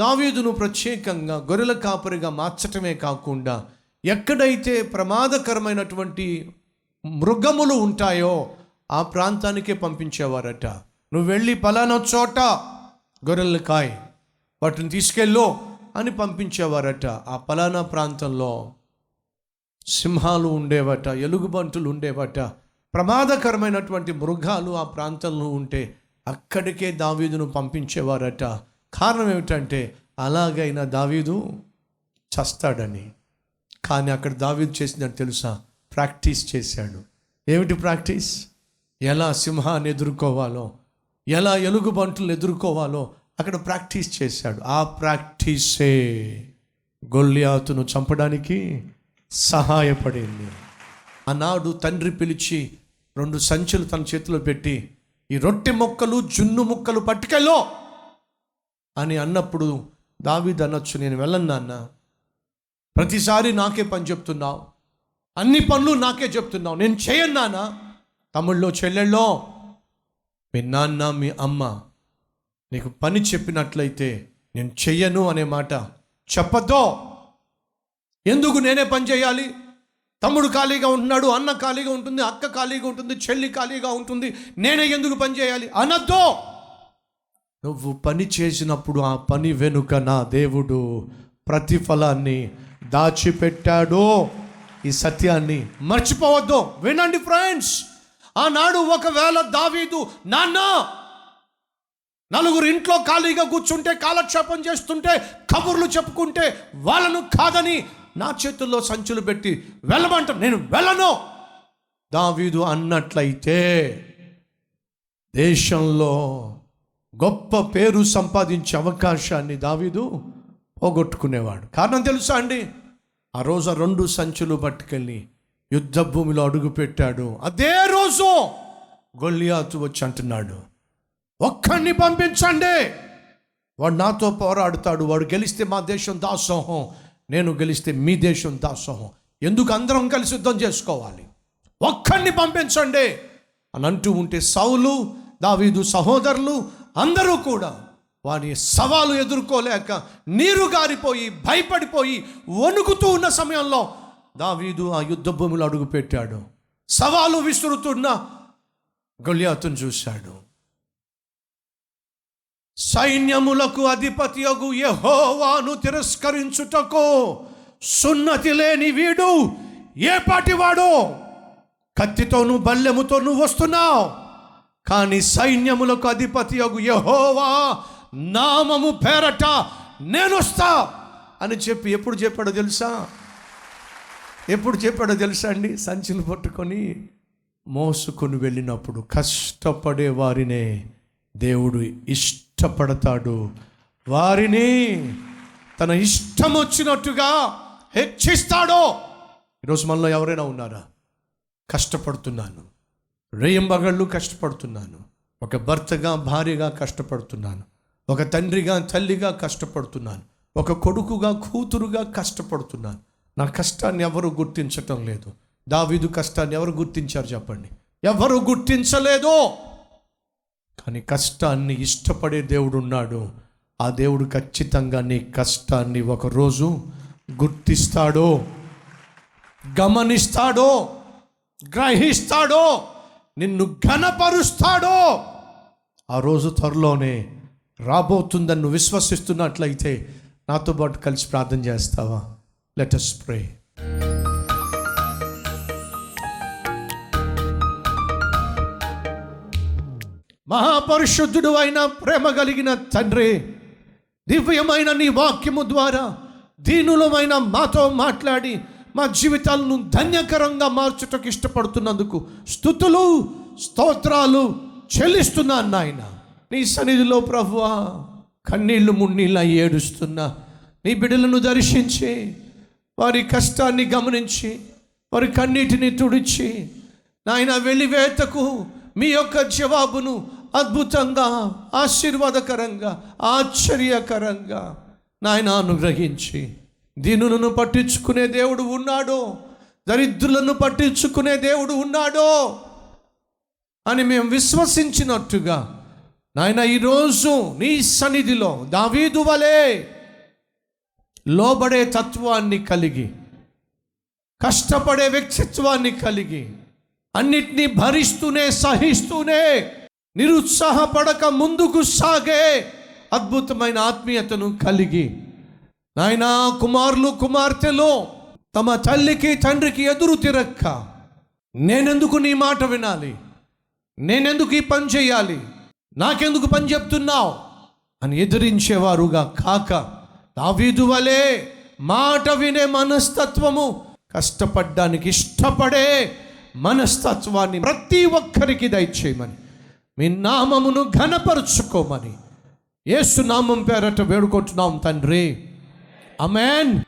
దావీదును ప్రత్యేకంగా గొర్రెల కాపరిగా మార్చటమే కాకుండా ఎక్కడైతే ప్రమాదకరమైనటువంటి మృగములు ఉంటాయో ఆ ప్రాంతానికే పంపించేవారట. నువ్వు వెళ్ళి పలానా చోట గొర్రెలు కాయ్ వాటిని తీసుకెళ్ళు అని పంపించేవారట. ఆ పలానా ప్రాంతంలో సింహాలు ఉండేవట ఎలుగుబంటులు ఉండేవట. ప్రమాదకరమైనటువంటి మృగాలు ఆ ప్రాంతంలో ఉంటే అక్కడికే దావీదును పంపించేవారట. కారణం ఏమిటంటే అలాగైనా దావీదు చస్తాడని. కానీ అక్కడ దావీదు చేసిందని తెలుసా? ప్రాక్టీస్ చేశాడు. ఏమిటి ప్రాక్టీస్? ఎలా సింహాన్ని ఎదుర్కోవాలో ఎలా ఎలుగుబంటులు ఎదుర్కోవాలో అక్కడ ప్రాక్టీస్ చేశాడు. ఆ ప్రాక్టీసే గొల్లియాతును చంపడానికి సహాయపడింది. ఆనాడు తండ్రి పిలిచి రెండు సంచులు తన చేతిలో పెట్టి ఈ రొట్టె మొక్కలు జున్ను ముక్కలు పట్టుకెళ్ళో! అని అన్నప్పుడు దావీద్ అనొచ్చు నేను వెళ్ళను నాన్న. ప్రతిసారి నాకే పని చెప్తున్నావు. అన్ని పనులు నాకే చెప్తున్నావు. నేను చేయను నాన్న. తమ్ముళ్ళో చెల్లెళ్ళో మీ నాన్న మీ అమ్మ నీకు పని చెప్పినట్లయితే నేను చెయ్యను అనే మాట. చెప్పద్దో. ఎందుకు నేనే పని చేయాలి? తమ్ముడు ఖాళీగా ఉంటున్నాడు అన్న ఖాళీగా ఉంటుంది అక్క ఖాళీగా ఉంటుంది చెల్లి ఖాళీగా ఉంటుంది. నేనే ఎందుకు పని చేయాలి? అనద్దో. నువ్వు పని చేసినప్పుడు ఆ పని వెనుక నా దేవుడు ప్రతిఫలాన్ని దాచిపెట్టాడు. ఈ సత్యాన్ని మర్చిపోవద్దు. వినండి ఫ్రెండ్స్ ఆనాడు ఒకవేళ దావీదు నాన్న నలుగురు ఇంట్లో ఖాళీగా కూర్చుంటే కాలక్షేపం చేస్తుంటే కబుర్లు చెప్పుకుంటే వాళ్ళను కాదని నా చేతుల్లో సంచులు పెట్టి వెళ్ళమంట నేను వెళ్ళను. దావీదు అన్నట్లయితే దేశంలో గొప్ప పేరు సంపాదించే అవకాశాన్ని దావీదు పోగొట్టుకునేవాడు. కారణం తెలుసా అండి? ఆ రోజు రెండు సంచులు పట్టుకెళ్ళి యుద్ధ భూమిలో అడుగుపెట్టాడు. అదే రోజు గొల్లియాతు వచ్చి అంటున్నాడు ఒక్కడిని పంపించండి. వాడు నాతో పోరాడుతాడు. వాడు గెలిస్తే మా దేశం దాసోహం. నేను గెలిస్తే మీ దేశం దాసోహం. ఎందుకు అందరం కలిసి యుద్ధం చేసుకోవాలి? ఒక్కడిని పంపించండి. అని అంటూ ఉంటే సౌలు దావీదు సహోదరులు అందరూ కూడా వారి సవాలు ఎదుర్కోలేక నీరు గారిపోయి భయపడిపోయి వణుకుతూ ఉన్న సమయంలో దావీదు ఆ యుద్ధ భూమిలో అడుగుపెట్టాడు. సవాలు విసురుతున్న గొలియాతును చూశాడు. సైన్యములకు అధిపతి అగు యహోవాను తిరస్కరించుటకు సున్నతి లేని వీడు ఏ పాటివాడు కత్తితోను బల్లెముతోనూ వస్తున్నావు. కానీ సైన్యములకు అధిపతి యొక్క యహోవా నామము పేరట నేను వస్తా అని చెప్పి ఎప్పుడు చెప్పాడో తెలుసా? ఎప్పుడు చెప్పాడో తెలుసా అండి? సంచులు పట్టుకొని మోసుకొని వెళ్ళినప్పుడు కష్టపడే వారినే దేవుడు ఇష్టపడతాడు. వారిని తన ఇష్టం వచ్చినట్టుగా హెచ్చిస్తాడో. ఈరోజు మనలో ఎవరైనా ఉన్నారా? కష్టపడుతున్నాను. రేయంబగళ్ళు కష్టపడుతున్నాను. ఒక భర్తగా భార్యగా కష్టపడుతున్నాను. ఒక తండ్రిగా తల్లిగా కష్టపడుతున్నాను. ఒక కొడుకుగా కూతురుగా కష్టపడుతున్నాను. నా కష్టాన్ని ఎవరు గుర్తించటం లేదు. దావీదు కష్టాన్ని ఎవరు గుర్తించారు చెప్పండి? ఎవరు గుర్తించలేదు! కానీ కష్టాన్ని ఇష్టపడే దేవుడు ఉన్నాడు ఆ దేవుడు ఖచ్చితంగా నీ కష్టాన్ని ఒకరోజు గుర్తిస్తాడో గమనిస్తాడో గ్రహిస్తాడో! నిన్ను ఘనపరుస్తాడో. ఆ రోజు త్వరలోనే రాబోతుందని నువ్వు విశ్వసిస్తున్నట్లయితే నాతో పాటు కలిసి ప్రార్థన చేస్తావా? లెట్ అస్ ప్రే మహాపరిశుద్ధుడు అయిన ప్రేమ కలిగిన తండ్రి దివ్యమైన నీ వాక్యము ద్వారా దీనులమైన మాతో మాట్లాడి మా జీవితాలను ధన్యకరంగా మార్చుటకు ఇష్టపడుతున్నందుకు స్థుతులు స్తోత్రాలు చెల్లిస్తున్నాను నాయన. నీ సన్నిధిలో ప్రభువా కన్నీళ్ళు మున్నీళ్ళ ఏడుస్తున్నా. నీ బిడ్డలను దర్శించి వారి కష్టాన్ని గమనించి వారి కన్నీటిని తుడిచి నాయన వెలివేతకు మీ యొక్క జవాబును అద్భుతంగా ఆశీర్వాదకరంగా ఆశ్చర్యకరంగా నాయన అనుగ్రహించి. దీనులను పట్టించుకునే దేవుడు ఉన్నాడో దరిద్రులను పట్టించుకునే దేవుడు ఉన్నాడో అని మేము విశ్వసించినట్టుగా నాయన ఈరోజు నీ సన్నిధిలో దావీదు వలే లోబడే తత్వాన్ని కలిగి కష్టపడే వ్యక్తిత్వాన్ని కలిగి అన్నిటినీ భరిస్తూనే సహిస్తూనే నిరుత్సాహపడక ముందుకు సాగే అద్భుతమైన ఆత్మీయతను కలిగి నాయన కుమారులు కుమార్తెలు తమ తల్లికి తండ్రికి ఎదురు తిరక్క. నేనెందుకు నీ మాట వినాలి? నేనెందుకు ఈ పని చేయాలి? నాకెందుకు పని చెప్తున్నావు? అని ఎదిరించేవారుగా కాక దావీదు వలే మాట వినే మనస్తత్వము కష్టపడ్డానికి ఇష్టపడే మనస్తత్వాన్ని ప్రతి ఒక్కరికి దయచేయమని. మీ నామమును ఘనపరుచుకోమని. యేసు నామం పేరట వేడుకుంటున్నాం తండ్రి. అమెన్